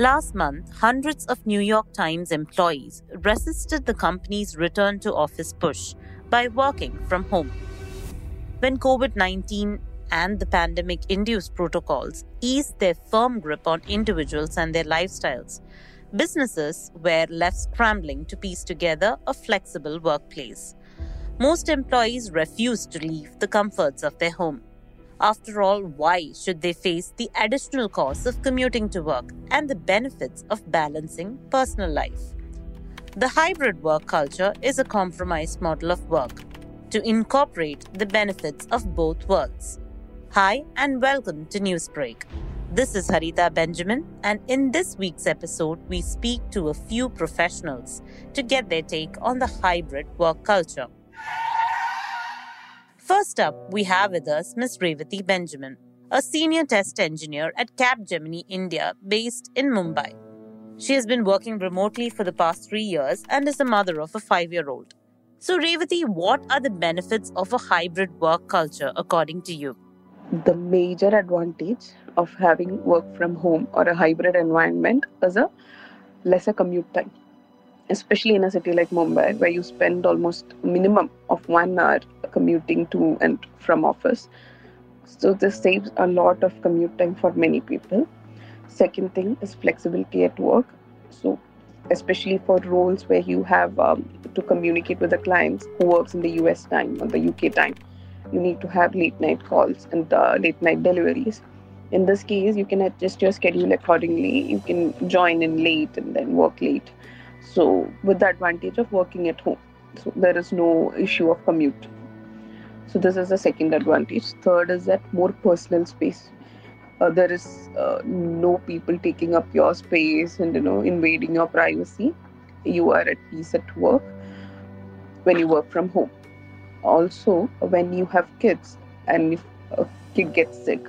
Last month, hundreds of New York Times employees resisted the company's return to office push by working from home. When COVID 19 and the pandemic induced protocols eased their firm grip on individuals and their lifestyles, businesses were left scrambling to piece together a flexible workplace. Most employees refused to leave the comforts of their home. After all, why should they face the additional costs of commuting to work and the benefits of balancing personal life? The hybrid work culture is a compromise model of work to incorporate the benefits of both worlds. Hi, and welcome to News Brake. This is Harita Benjamin, and in this week's episode, we speak to a few professionals to get their take on the hybrid work culture. First up, we have with us Ms. Revati Benjamin, a senior test engineer at Capgemini India based in Mumbai. She has been working remotely for the past three years and is the mother of a five year old. So, Revati, what are the benefits of a hybrid work culture according to you? the major advantage of having work from home or a hybrid environment is a lesser commute time especially in a city like mumbai where you spend almost minimum of one hour commuting to and from office so this saves a lot of commute time for many people second thing is flexibility at work so especially for roles where you have um, to communicate with the clients who works in the us time or the uk time you need to have late night calls and uh, late night deliveries. In this case, you can adjust your schedule accordingly. You can join in late and then work late. So, with the advantage of working at home, so there is no issue of commute. So, this is the second advantage. Third is that more personal space. Uh, there is uh, no people taking up your space and you know invading your privacy. You are at peace at work when you work from home also when you have kids and if a kid gets sick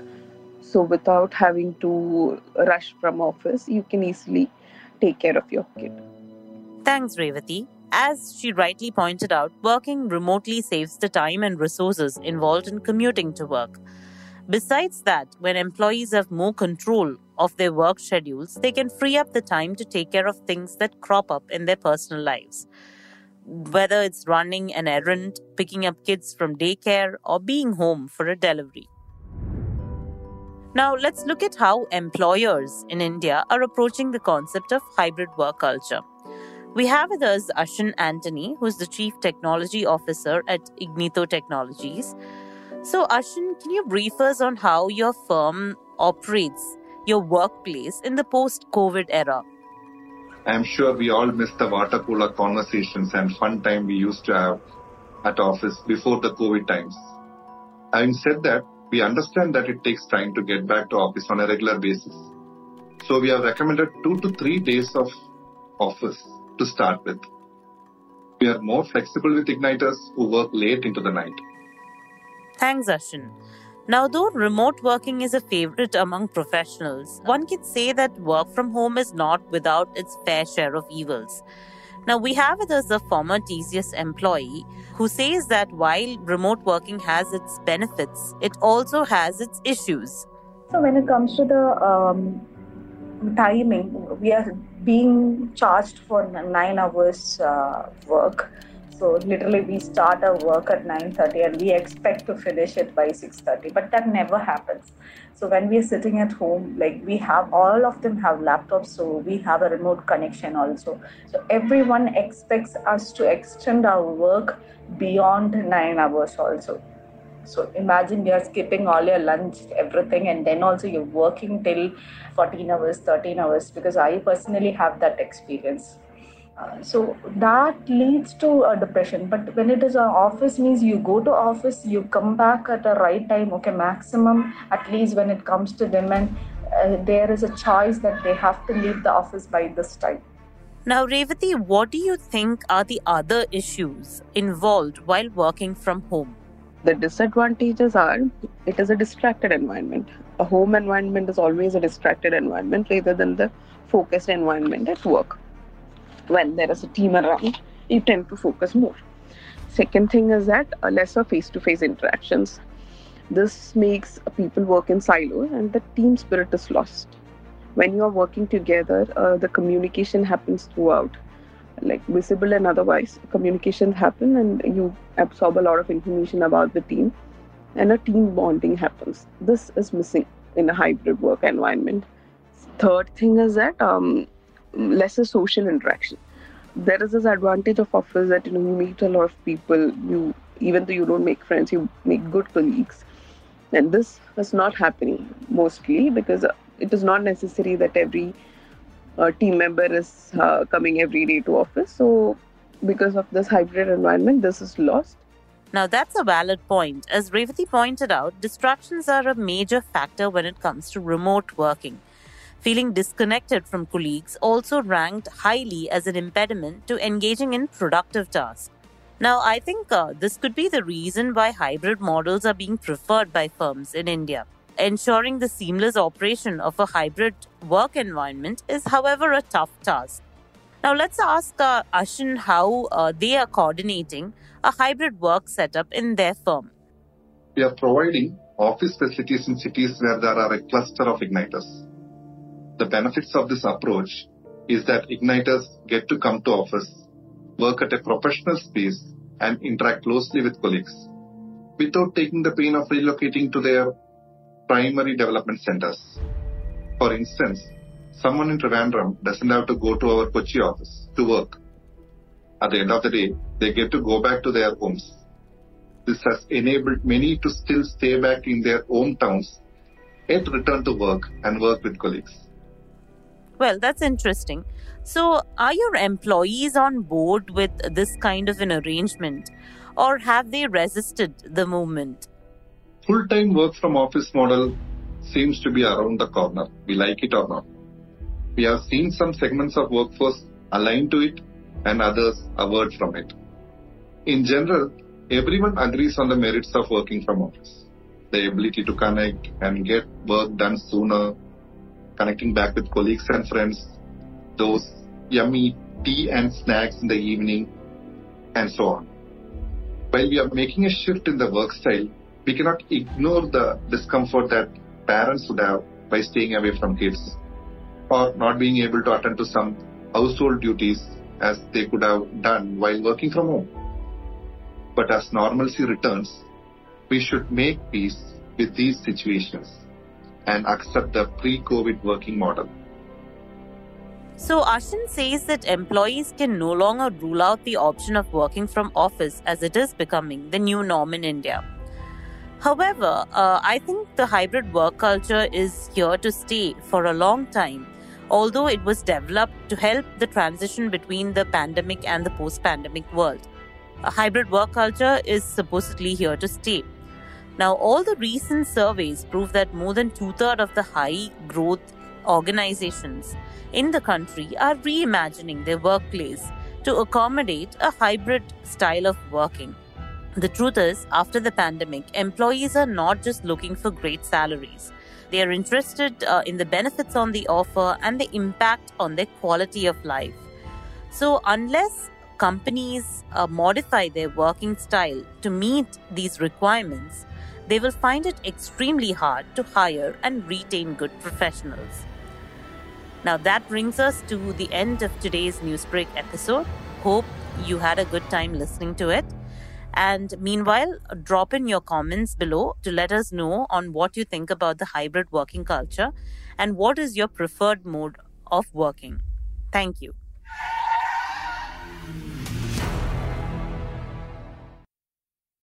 so without having to rush from office you can easily take care of your kid thanks revati as she rightly pointed out working remotely saves the time and resources involved in commuting to work besides that when employees have more control of their work schedules they can free up the time to take care of things that crop up in their personal lives whether it's running an errand, picking up kids from daycare, or being home for a delivery. Now, let's look at how employers in India are approaching the concept of hybrid work culture. We have with us Ashwin Antony, who's the Chief Technology Officer at Ignitho Technologies. So, Ashwin, can you brief us on how your firm operates your workplace in the post COVID era? I'm sure we all miss the water cooler conversations and fun time we used to have at office before the COVID times. Having said that, we understand that it takes time to get back to office on a regular basis. So we have recommended two to three days of office to start with. We are more flexible with igniters who work late into the night. Thanks, Ashwin. Now, though remote working is a favorite among professionals, one can say that work from home is not without its fair share of evils. Now, we have with us a former TCS employee who says that while remote working has its benefits, it also has its issues. So, when it comes to the um, timing, we are being charged for nine hours uh, work so literally we start our work at 9.30 and we expect to finish it by 6.30, but that never happens. So when we are sitting at home, like we have, all of them have laptops, so we have a remote connection also. So everyone expects us to extend our work beyond nine hours also. So imagine you're skipping all your lunch, everything, and then also you're working till 14 hours, 13 hours, because I personally have that experience. Uh, so that leads to a depression. But when it is an office means you go to office you come back at the right time okay maximum at least when it comes to women uh, there is a choice that they have to leave the office by this time. Now revati what do you think are the other issues involved while working from home the disadvantages are it is a distracted environment a home environment is always a distracted environment rather than the focused environment at work when there is a team around, you tend to focus more. Second thing is that a lesser face to face interactions. This makes people work in silos and the team spirit is lost. when you are working together, uh, the communication happens throughout, like visible and otherwise. Communications happen, and you absorb a lot of information about the team, and a team bonding happens. This is missing in a hybrid work environment. Third thing is that um, lesser social interaction. There is this advantage of office that you know you meet a lot of people. You even though you don't make friends, you make good colleagues, and this is not happening mostly because it is not necessary that every uh, team member is uh, coming every day to office. So, because of this hybrid environment, this is lost. Now, that's a valid point. As Revati pointed out, distractions are a major factor when it comes to remote working. Feeling disconnected from colleagues also ranked highly as an impediment to engaging in productive tasks. Now, I think uh, this could be the reason why hybrid models are being preferred by firms in India. Ensuring the seamless operation of a hybrid work environment is, however, a tough task. Now, let's ask uh, Ashwin how uh, they are coordinating a hybrid work setup in their firm. We are providing office facilities in cities where there are a cluster of igniters. The benefits of this approach is that igniters get to come to office, work at a professional space, and interact closely with colleagues without taking the pain of relocating to their primary development centers. For instance, someone in Trivandrum doesn't have to go to our Kochi office to work. At the end of the day, they get to go back to their homes. This has enabled many to still stay back in their hometowns, yet return to work and work with colleagues. Well, that's interesting. So, are your employees on board with this kind of an arrangement, or have they resisted the movement? Full-time work from office model seems to be around the corner. We like it or not. We have seen some segments of workforce align to it and others avert from it. In general, everyone agrees on the merits of working from office. The ability to connect and get work done sooner, connecting back with colleagues and friends, those yummy tea and snacks in the evening, and so on. While we are making a shift in the work style, we cannot ignore the discomfort that parents would have by staying away from kids or not being able to attend to some household duties as they could have done while working from home. But as normalcy returns, we should make peace with these situations and accept the pre COVID working model. So, Ashwin says that employees can no longer rule out the option of working from office as it is becoming the new norm in India. However, uh, I think the hybrid work culture is here to stay for a long time, although it was developed to help the transition between the pandemic and the post pandemic world. A hybrid work culture is supposedly here to stay. Now, all the recent surveys prove that more than two thirds of the high growth organizations in the country are reimagining their workplace to accommodate a hybrid style of working. The truth is, after the pandemic, employees are not just looking for great salaries. They are interested uh, in the benefits on the offer and the impact on their quality of life. So, unless companies uh, modify their working style to meet these requirements, they will find it extremely hard to hire and retain good professionals. Now, that brings us to the end of today's News Brake episode. Hope you had a good time listening to it. And meanwhile, drop in your comments below to let us know on what you think about the hybrid working culture and what is your preferred mode of working. Thank you.